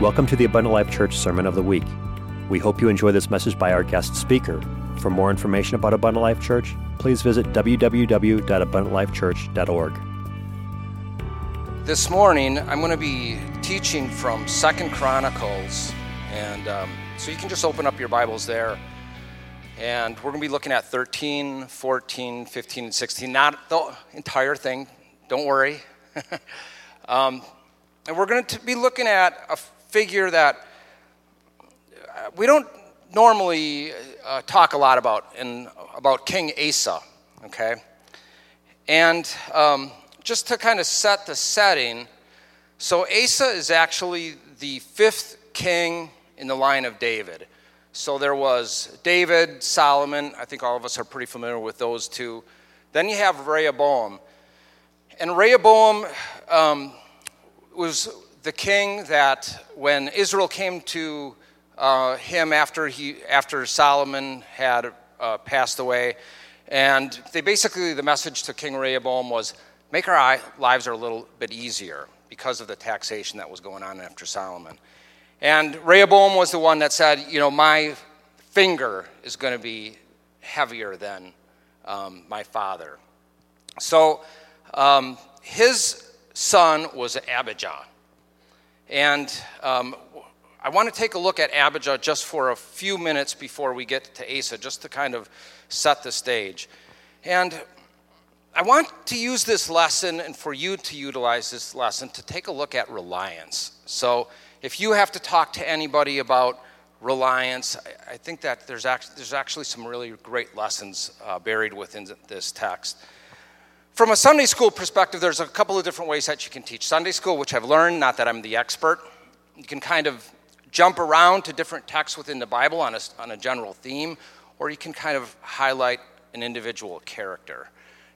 Welcome to the Abundant Life Church Sermon of the Week. We hope you enjoy this message by our guest speaker. For more information about Abundant Life Church, please visit www.abundantlifechurch.org. This morning, I'm going to be teaching from Second Chronicles, and um, so you can just open up your Bibles there. And we're going to be looking at 13, 14, 15, and 16. Not the entire thing, don't worry. um, and we're going to be looking at a figure that uh, we don't normally uh, talk a lot about, in, about King Asa, okay? And um, just to kind of set the setting, so Asa is actually the fifth king in the line of David. So there was David, Solomon, I think all of us are pretty familiar with those two. Then you have Rehoboam. And Rehoboam um, was the king that when Israel came to uh, him after, he, after Solomon had uh, passed away, and they basically, the message to King Rehoboam was make our lives are a little bit easier because of the taxation that was going on after Solomon. And Rehoboam was the one that said, you know, my finger is going to be heavier than um, my father. So um, his son was Abijah. And um, I want to take a look at Abijah just for a few minutes before we get to Asa, just to kind of set the stage. And I want to use this lesson and for you to utilize this lesson to take a look at reliance. So, if you have to talk to anybody about reliance, I, think that there's actually, some really great lessons uh, buried within this text. From a Sunday school perspective, there's a couple of different ways that you can teach Sunday school, which I've learned, not that I'm the expert. You can kind of jump around to different texts within the Bible on a, on a general theme, or you can kind of highlight an individual character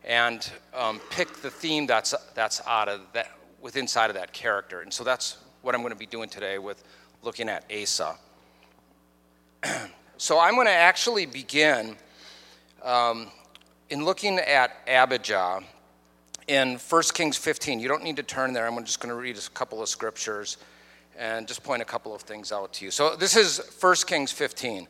and um, pick the theme that's, that's out of that, with inside of that character. And so that's what I'm going to be doing today with looking at Asa. so I'm going to actually begin um, in looking at Abijah in 1 Kings 15, you don't need to turn there. I'm just going to read a couple of scriptures and just point a couple of things out to you. So this is 1 Kings 15.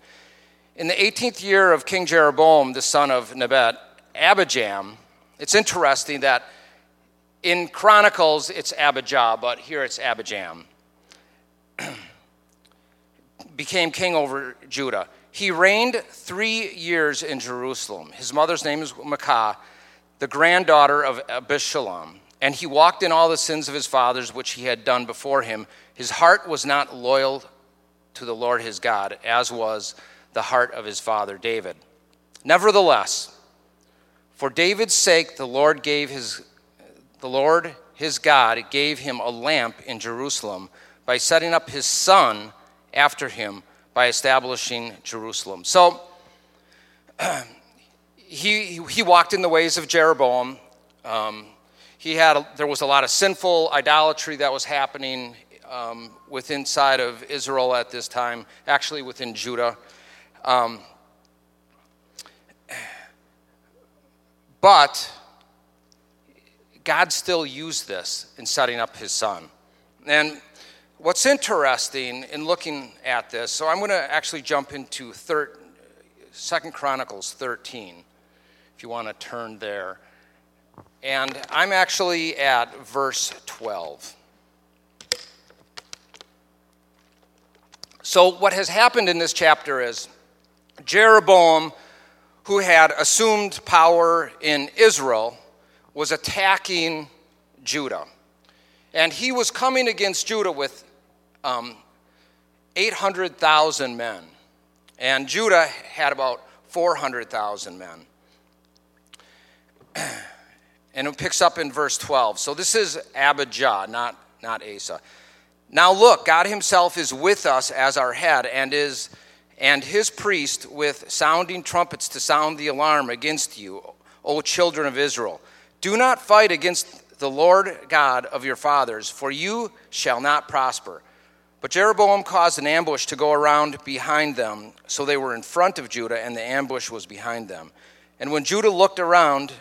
In the 18th year of King Jeroboam, the son of Nebat, Abijam, it's interesting that in Chronicles it's Abijah, but here it's Abijam, became king over Judah. He reigned three years in Jerusalem. His mother's name is Maacah the granddaughter of Abishalom, and he walked in all the sins of his fathers which he had done before him. His heart was not loyal to the Lord his God, as was the heart of his father David. Nevertheless, for David's sake, the Lord gave his the Lord his God gave him a lamp in Jerusalem by setting up his son after him by establishing Jerusalem. So he, he walked in the ways of Jeroboam. Um, he had a, there was a lot of sinful idolatry that was happening um, within inside of Israel at this time, actually within Judah. Um, but God still used this in setting up his son. And what's interesting in looking at this, so I'm going to actually jump into thir- Second Chronicles 13 if you want to turn there. And I'm actually at verse 12. So, what has happened in this chapter is Jeroboam, who had assumed power in Israel, was attacking Judah. And he was coming against Judah with um, 800,000 men. And Judah had about 400,000 men. And it picks up in verse 12. So this is Abijah, not, not Asa. Now look, God himself is with us as our head and is and his priest with sounding trumpets to sound the alarm against you, O children of Israel. Do not fight against the Lord God of your fathers, for you shall not prosper. But Jeroboam caused an ambush to go around behind them, so they were in front of Judah, and the ambush was behind them. And when Judah looked around,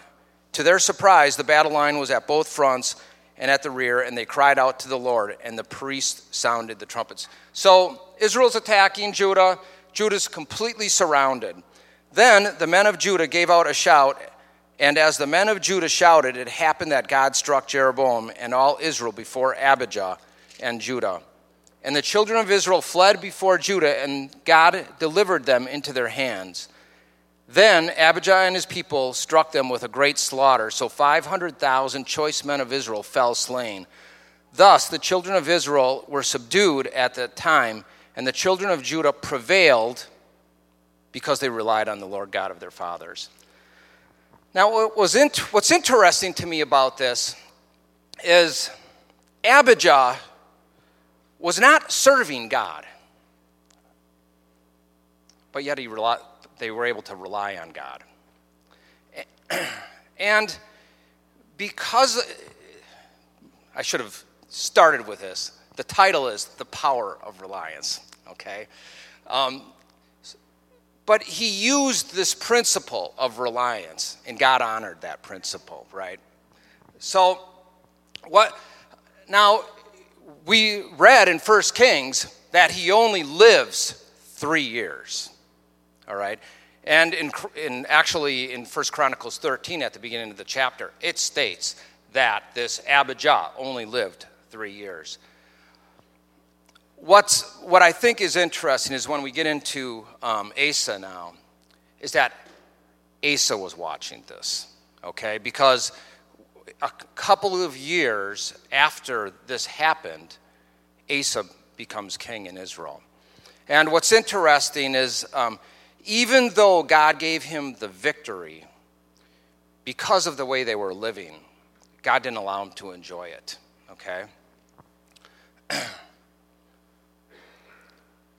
to their surprise, the battle line was at both fronts, and at the rear, and they cried out to the Lord, and the priest sounded the trumpets. So Israel's attacking Judah. Judah's completely surrounded. Then the men of Judah gave out a shout, and as the men of Judah shouted, it happened that God struck Jeroboam and all Israel before Abijah and Judah. And the children of Israel fled before Judah, and God delivered them into their hands. Then Abijah and his people struck them with a great slaughter, so 500,000 choice men of Israel fell slain. Thus the children of Israel were subdued at that time, and the children of Judah prevailed because they relied on the Lord God of their fathers. Now, what's interesting to me about this is Abijah was not serving God, but yet he relied they were able to rely on God. And because I should have started with this, the title is The Power of Reliance, okay? Um, but he used this principle of reliance, and God honored that principle, right? So, what now we read in First Kings that he only lives three years. All right? And in, in actually in 1 Chronicles 13 at the beginning of the chapter, it states that this Abijah only lived three years. What's, what I think is interesting is when we get into um, Asa now, is that Asa was watching this, okay? Because a couple of years after this happened, Asa becomes king in Israel. And what's interesting is um, even though God gave him the victory, because of the way they were living, God didn't allow him to enjoy it. Okay?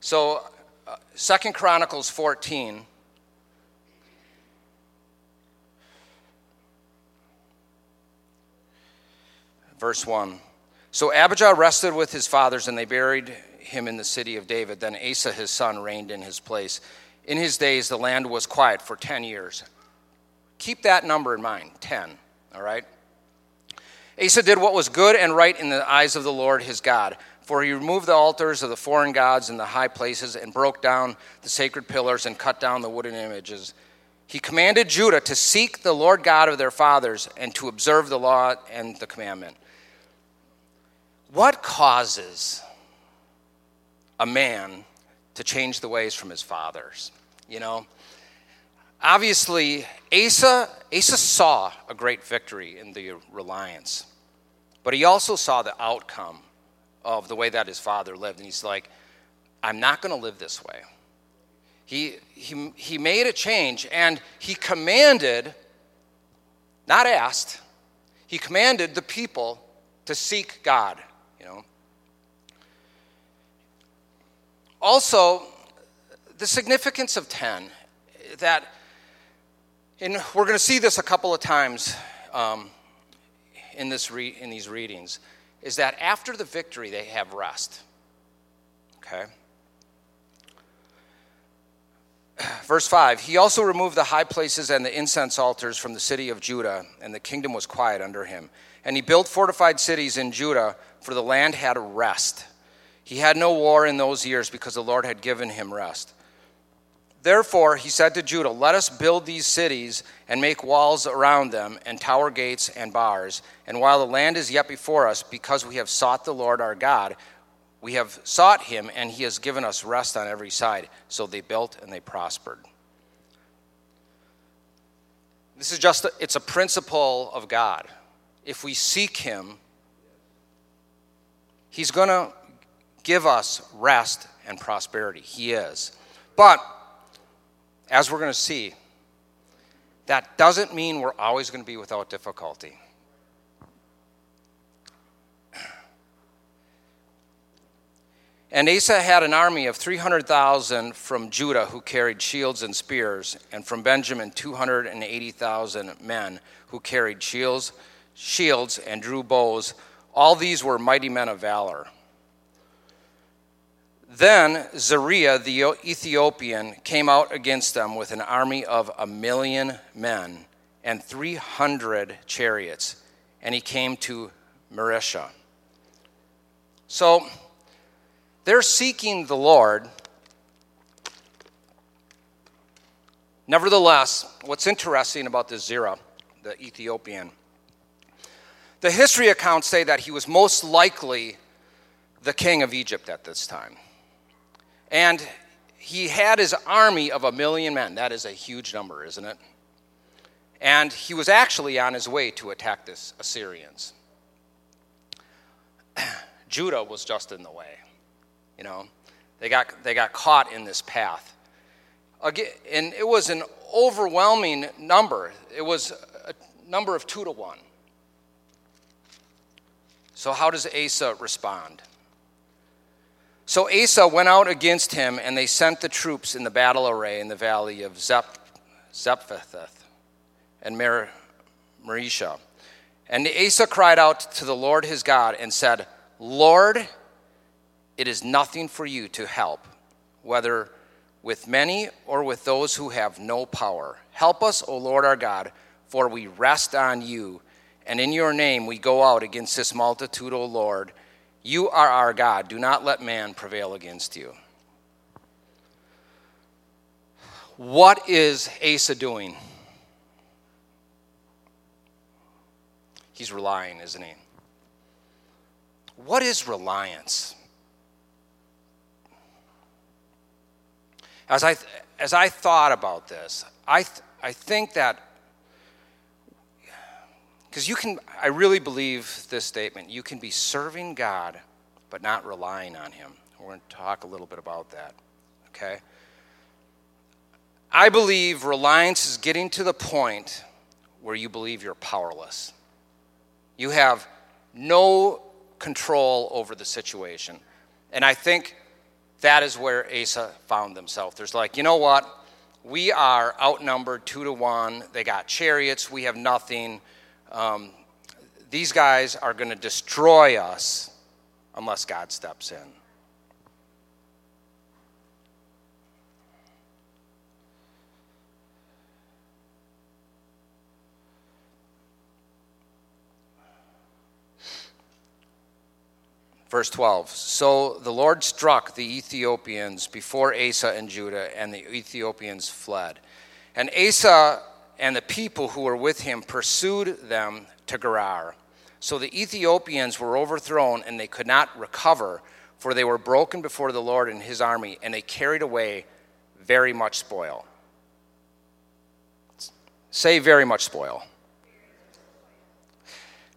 so, uh, Second Chronicles 14. Verse 1. So Abijah rested with his fathers, and they buried him in the city of David. Then Asa, his son, reigned in his place. In his days, the land was quiet for 10 years. Keep that number in mind 10, all right? Asa did what was good and right in the eyes of the Lord his God, for he removed the altars of the foreign gods in the high places and broke down the sacred pillars and cut down the wooden images. He commanded Judah to seek the Lord God of their fathers and to observe the law and the commandment. What causes a man to change the ways from his fathers. You know, obviously, Asa, Asa saw a great victory in the reliance, but he also saw the outcome of the way that his father lived. And he's like, I'm not going to live this way. He, he, he made a change and he commanded, not asked, he commanded the people to seek God, you know. Also, the significance of 10, that, and we're going to see this a couple of times um, in, this re, in these readings, is that after the victory, they have rest. Okay? Verse 5 He also removed the high places and the incense altars from the city of Judah, and the kingdom was quiet under him. And he built fortified cities in Judah, for the land had rest. He had no war in those years because the Lord had given him rest. Therefore, he said to Judah, Let us build these cities and make walls around them, and tower gates and bars. And while the land is yet before us, because we have sought the Lord our God, we have sought him, and he has given us rest on every side. So they built and they prospered. This is just, a, it's a principle of God. If we seek him, he's going to give us rest and prosperity. He is. But, as we're going to see, that doesn't mean we're always going to be without difficulty. And Asa had an army of 300,000 from Judah who carried shields and spears, and from Benjamin 280,000 men who carried shields, shields and drew bows. All these were mighty men of valor. Then Zeruiah the Ethiopian came out against them with an army of a million men and 300 chariots, and he came to Mareshah. So they're seeking the Lord. Nevertheless, what's interesting about this Zerah, the Ethiopian, the history accounts say that he was most likely the king of Egypt at this time. And he had his army of a million men. That is a huge number, isn't it? And he was actually on his way to attack the Assyrians. Judah was just in the way. You know, they got, they got caught in this path. Again, and it was an overwhelming number. It was a number of two to one. So, how does Asa respond? So Asa went out against him, and they sent the troops in the battle array in the valley of Zep, Zephathah and Mer- Mareshah. And Asa cried out to the Lord his God and said, Lord, it is nothing for you to help, whether with many or with those who have no power. Help us, O Lord our God, for we rest on you, and in your name we go out against this multitude, O Lord you are our God. Do not let man prevail against you. What is Asa doing? He's relying, isn't he? What is reliance? As I, as I thought about this, I, th- I think that because you can, I really believe this statement. You can be serving God, but not relying on Him. We're going to talk a little bit about that, okay? I believe reliance is getting to the point where you believe you're powerless. You have no control over the situation. And I think that is where Asa found himself. There's like, you know what? We are outnumbered two to one. They got chariots. We have nothing um, these guys are going to destroy us unless God steps in. Verse 12 So the Lord struck the Ethiopians before Asa and Judah, and the Ethiopians fled. And Asa and the people who were with him pursued them to Gerar. So the Ethiopians were overthrown, and they could not recover, for they were broken before the Lord and his army, and they carried away very much spoil. Say, very much spoil.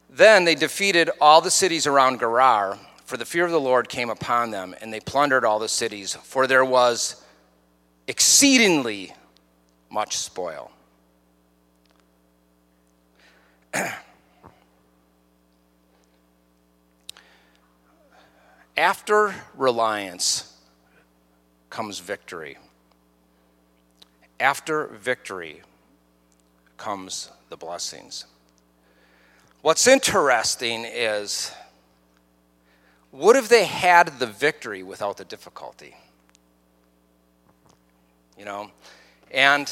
Then they defeated all the cities around Gerar, for the fear of the Lord came upon them, and they plundered all the cities, for there was exceedingly much spoil. After reliance comes victory. After victory comes the blessings. What's interesting is what if they had the victory without the difficulty? You know? And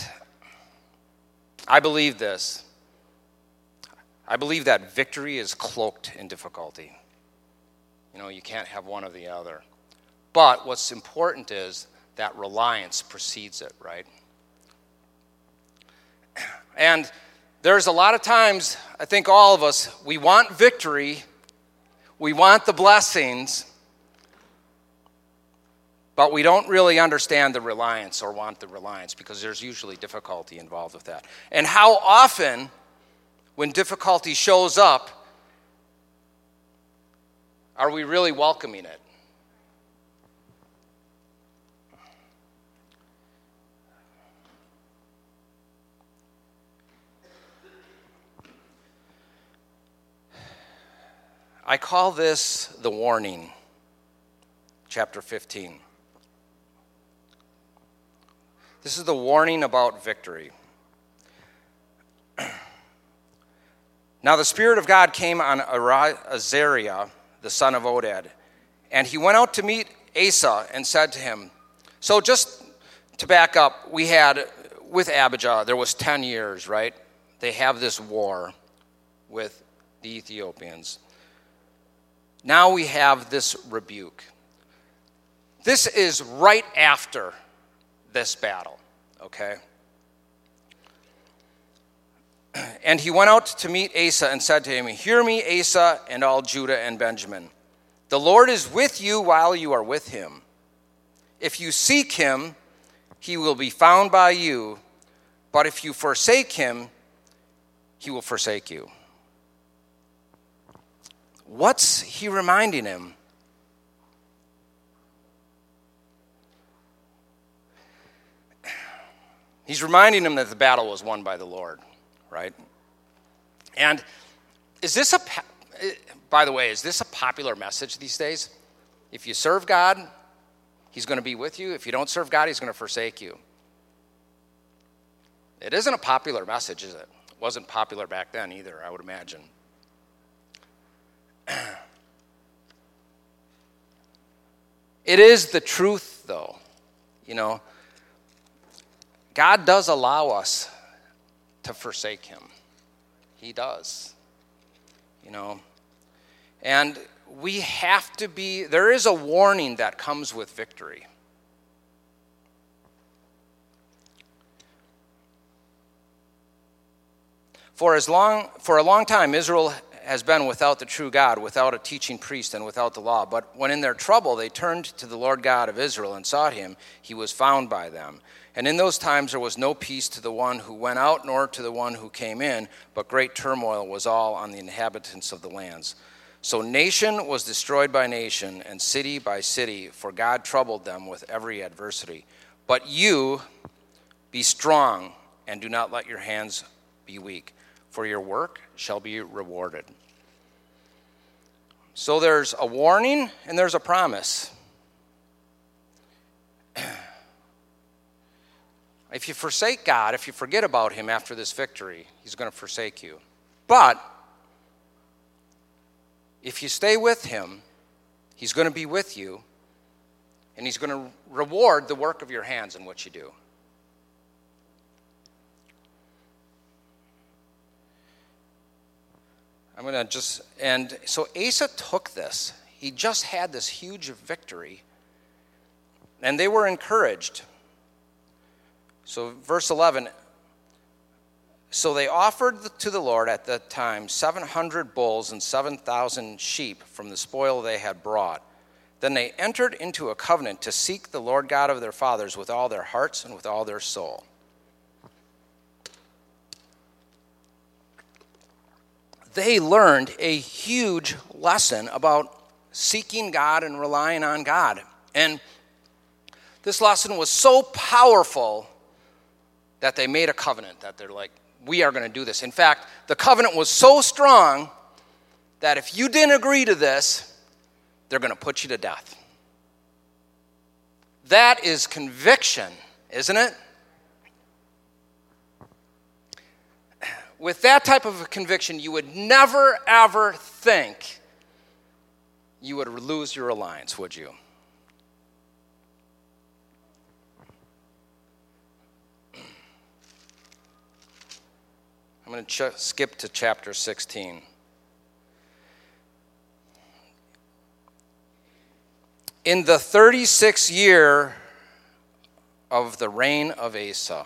I believe this I believe that victory is cloaked in difficulty. You know, you can't have one or the other. But what's important is that reliance precedes it, right? And there's a lot of times, I think all of us, we want victory, we want the blessings, but we don't really understand the reliance or want the reliance because there's usually difficulty involved with that. And how often when difficulty shows up, are we really welcoming it? I call this the warning, chapter 15. This is the warning about victory. Now the Spirit of God came on Azariah, the son of Oded, and he went out to meet Asa and said to him, So just to back up, we had with Abijah, there was 10 years, right? They have this war with the Ethiopians. now we have this rebuke. This is right after this battle, okay? And he went out to meet Asa and said to him, Hear me, Asa, and all Judah and Benjamin. The Lord is with you while you are with him. If you seek him, he will be found by you, but if you forsake him, he will forsake you. What's he reminding him? He's reminding him that the battle was won by the Lord, right? And is this a, by the way, is this a popular message these days? If you serve God, He's going to be with you. If you don't serve God, He's going to forsake you. It isn't a popular message, is it? It wasn't popular back then either, I would imagine. it is the truth, though. You know, God does allow us to forsake Him. He does. You know, and we have to be, there is a warning that comes with victory. For, as long, for a long time, Israel has been without the true God, without a teaching priest, and without the law. But when in their trouble they turned to the Lord God of Israel and sought him, he was found by them. And in those times there was no peace to the one who went out, nor to the one who came in, but great turmoil was all on the inhabitants of the lands. So nation was destroyed by nation, and city by city, for God troubled them with every adversity. But you be strong, and do not let your hands be weak, for your work shall be rewarded. So there's a warning and there's a promise. if you forsake God, if you forget about Him after this victory, He's going to forsake you. But if you stay with him, he's going to be with you, and he's going to reward the work of your hands and what you do. I'm going to just, and so Asa took this. He just had this huge victory, and they were encouraged. So, verse 11 so they offered to the Lord at that time 700 bulls and 7,000 sheep from the spoil they had brought. Then they entered into a covenant to seek the Lord God of their fathers with all their hearts and with all their soul. They learned a huge lesson about seeking God and relying on God. And this lesson was so powerful that they made a covenant that they're like, we are going to do this. In fact, the covenant was so strong that if you didn't agree to this, they're going to put you to death. That is conviction, isn't it? With that type of a conviction, you would never, ever think you would lose your alliance, would you? I'm going to ch- skip to chapter 16. In the 36th year of the reign of Asa,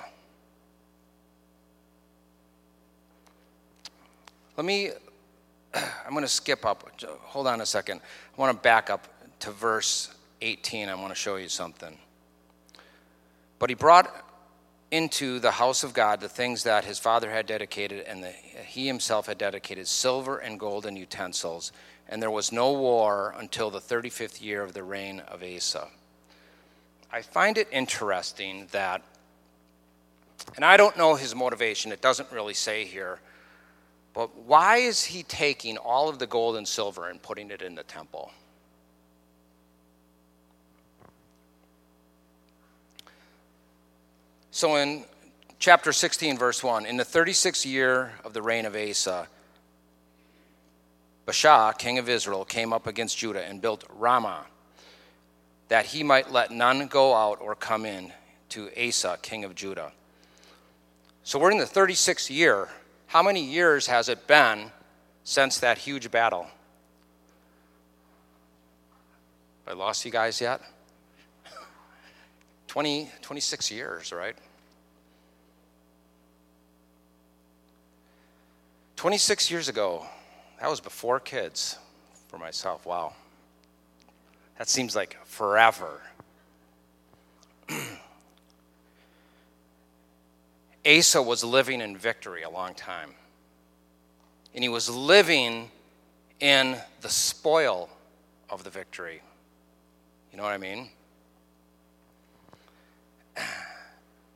let me, I'm going to skip up. Hold on a second. I want to back up to verse 18. I want to show you something. But he brought into the house of God the things that his father had dedicated and the, he himself had dedicated silver and gold and utensils. And there was no war until the 35th year of the reign of Asa. I find it interesting that, and I don't know his motivation, it doesn't really say here, but why is he taking all of the gold and silver and putting it in the temple? So in chapter 16, verse 1, in the 36th year of the reign of Asa, Baasha, king of Israel, came up against Judah and built Ramah, that he might let none go out or come in to Asa, king of Judah. So we're in the 36th year. How many years has it been since that huge battle? I lost you guys yet? 20, 26 years, right? 26 years ago, that was before kids for myself. Wow. That seems like forever. Asa was living in victory a long time. And he was living in the spoil of the victory. You know what I mean?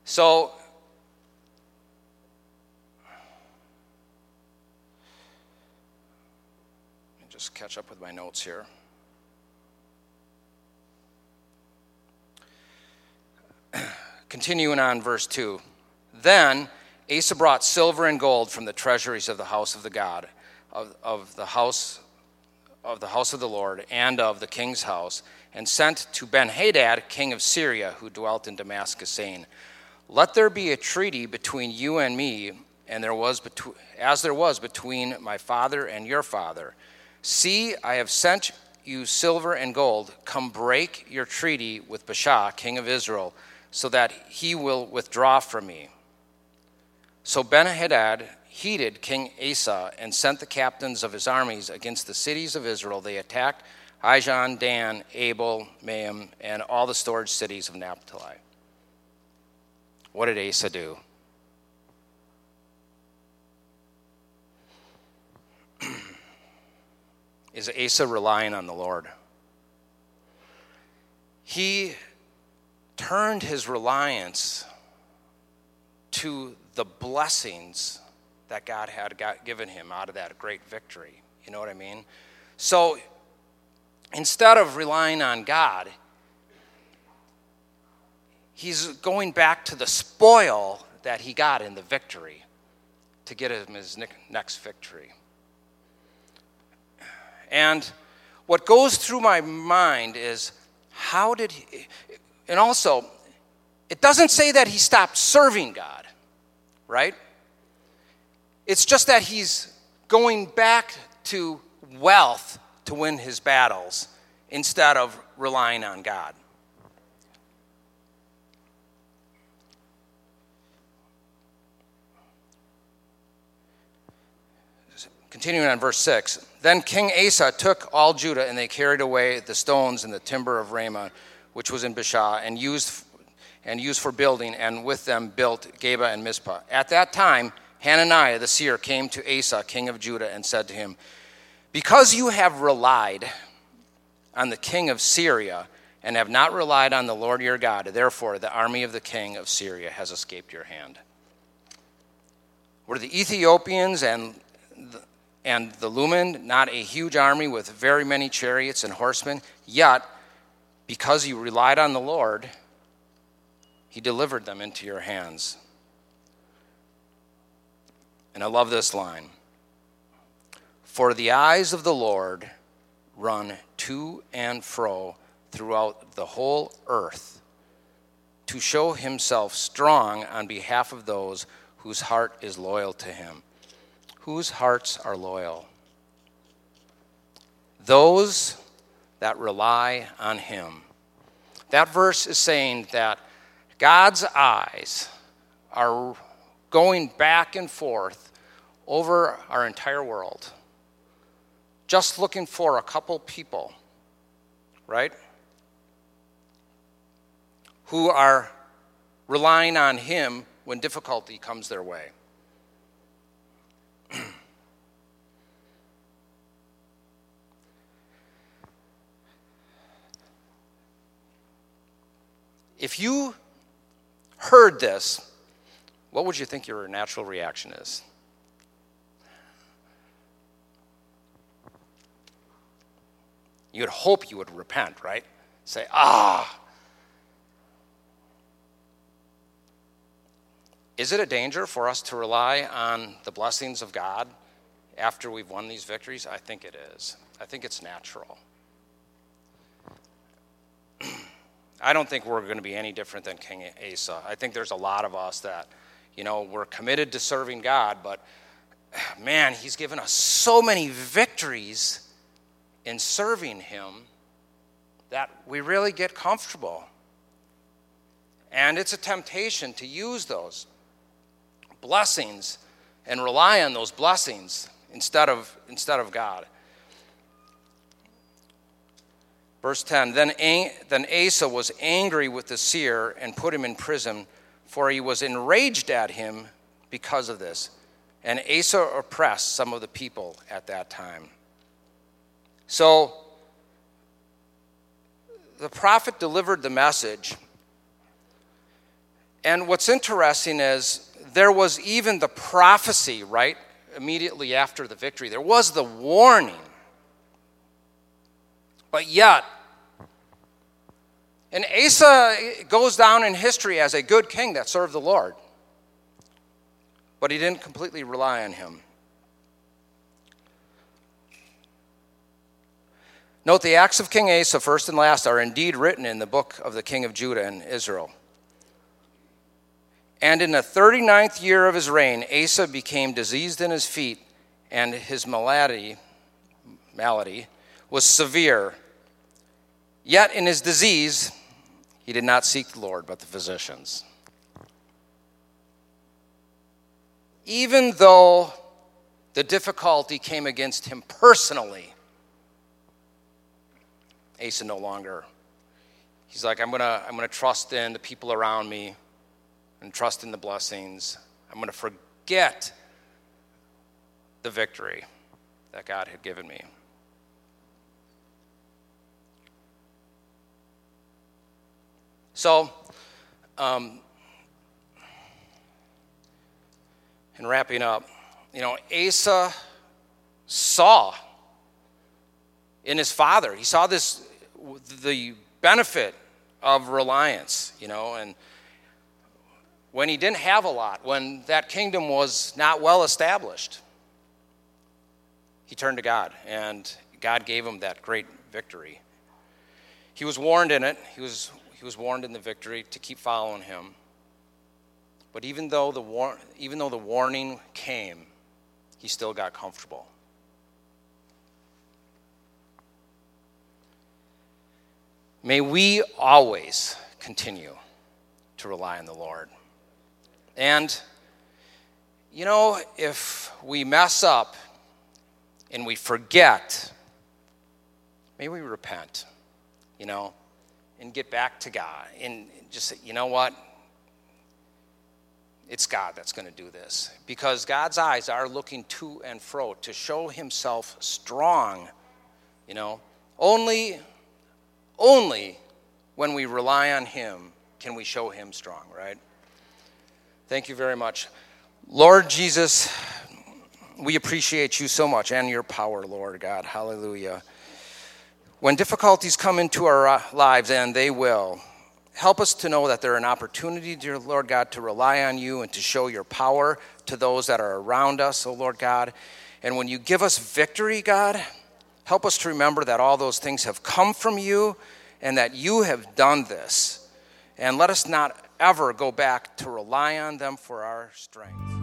So, just catch up with my notes here. Continuing on, verse 2. Then Asa brought silver and gold from the treasuries of the house of the God, of, of the house of the house of the Lord, and of the king's house, and sent to Benhadad, king of Syria, who dwelt in Damascus, saying, Let there be a treaty between you and me, and there was as there was between my father and your father. See, I have sent you silver and gold. Come break your treaty with Baasha, king of Israel, so that he will withdraw from me. So Benhadad heeded King Asa and sent the captains of his armies against the cities of Israel. They attacked Ijon, Dan, Abel, Maim, and all the storage cities of Naphtali. What did Asa do? Is Asa relying on the Lord? He turned his reliance to the blessings that God had given him out of that great victory. You know what I mean? So instead of relying on God, he's going back to the spoil that he got in the victory to get him his next victory. And what goes through my mind is how did he, and also, it doesn't say that he stopped serving God, right? It's just that he's going back to wealth to win his battles instead of relying on God. Continuing on verse 6 Then King Asa took all Judah, and they carried away the stones and the timber of Ramah, which was in Baasha, and used, and used for building, and with them built Geba and Mizpah. At that time, Hananiah the seer came to Asa, king of Judah, and said to him, Because you have relied on the king of Syria and have not relied on the Lord your God, therefore the army of the king of Syria has escaped your hand. Were the Ethiopians and the, and the Lubim not a huge army with very many chariots and horsemen? Yet, because you relied on the Lord, he delivered them into your hands. And I love this line For the eyes of the Lord run to and fro throughout the whole earth to show himself strong on behalf of those whose heart is loyal to him. Whose hearts are loyal? Those that rely on him. That verse is saying that God's eyes are going back and forth over our entire world, just looking for a couple people, right? Who are relying on Him when difficulty comes their way. if you heard this, what would you think your natural reaction is? You'd hope you would repent, right? Say, ah. Is it a danger for us to rely on the blessings of God after we've won these victories? I think it is. I think it's natural. I don't think we're going to be any different than King Asa. I think there's a lot of us that you know, we're committed to serving God, but man, He's given us so many victories in serving Him that we really get comfortable. And it's a temptation to use those blessings and rely on those blessings instead of, instead of God. Verse 10 then, then Asa was angry with the seer and put him in prison, for he was enraged at him because of this. And Asa oppressed some of the people at that time. So the prophet delivered the message. And what's interesting is there was even the prophecy, right? Immediately after the victory, there was the warning. But yet, and Asa goes down in history as a good king that served the Lord. But he didn't completely rely on him. Note the acts of King Asa, first and last, are indeed written in the book of the king of Judah and Israel. And in the 39th year of his reign, Asa became diseased in his feet, and his malady, malady was severe. Yet in his disease, he did not seek the Lord, but the physicians. Even though the difficulty came against him personally, Asa no longer. He's like, I'm to I'm to trust in the people around me and trust in the blessings. I'm to forget the victory that God had given me. So, um, in wrapping up, you know, Asa saw in his father, he saw this, the benefit of reliance, you know, and when he didn't have a lot, when that kingdom was not well established, he turned to God, and God gave him that great victory. He was warned in it, he was, he was warned in the victory to keep following him. But even though the, war, even though the warning came, he still got comfortable. May we always continue to rely on the Lord. And, you know, if we mess up and we forget, may we repent, you know, and get back to God and just say, you know what? It's God that's going to do this. Because God's eyes are looking to and fro to show himself strong, you know. Only, only when we rely on him can we show him strong, right? Thank you very much. Lord Jesus, we appreciate you so much and your power, Lord God. Hallelujah. When difficulties come into our uh, lives, and they will, help us to know that they're an opportunity, dear Lord God, to rely on you and to show your power to those that are around us, oh Lord God. And when you give us victory, God, help us to remember that all those things have come from you and that you have done this. And let us not ever go back to rely on them for our strength.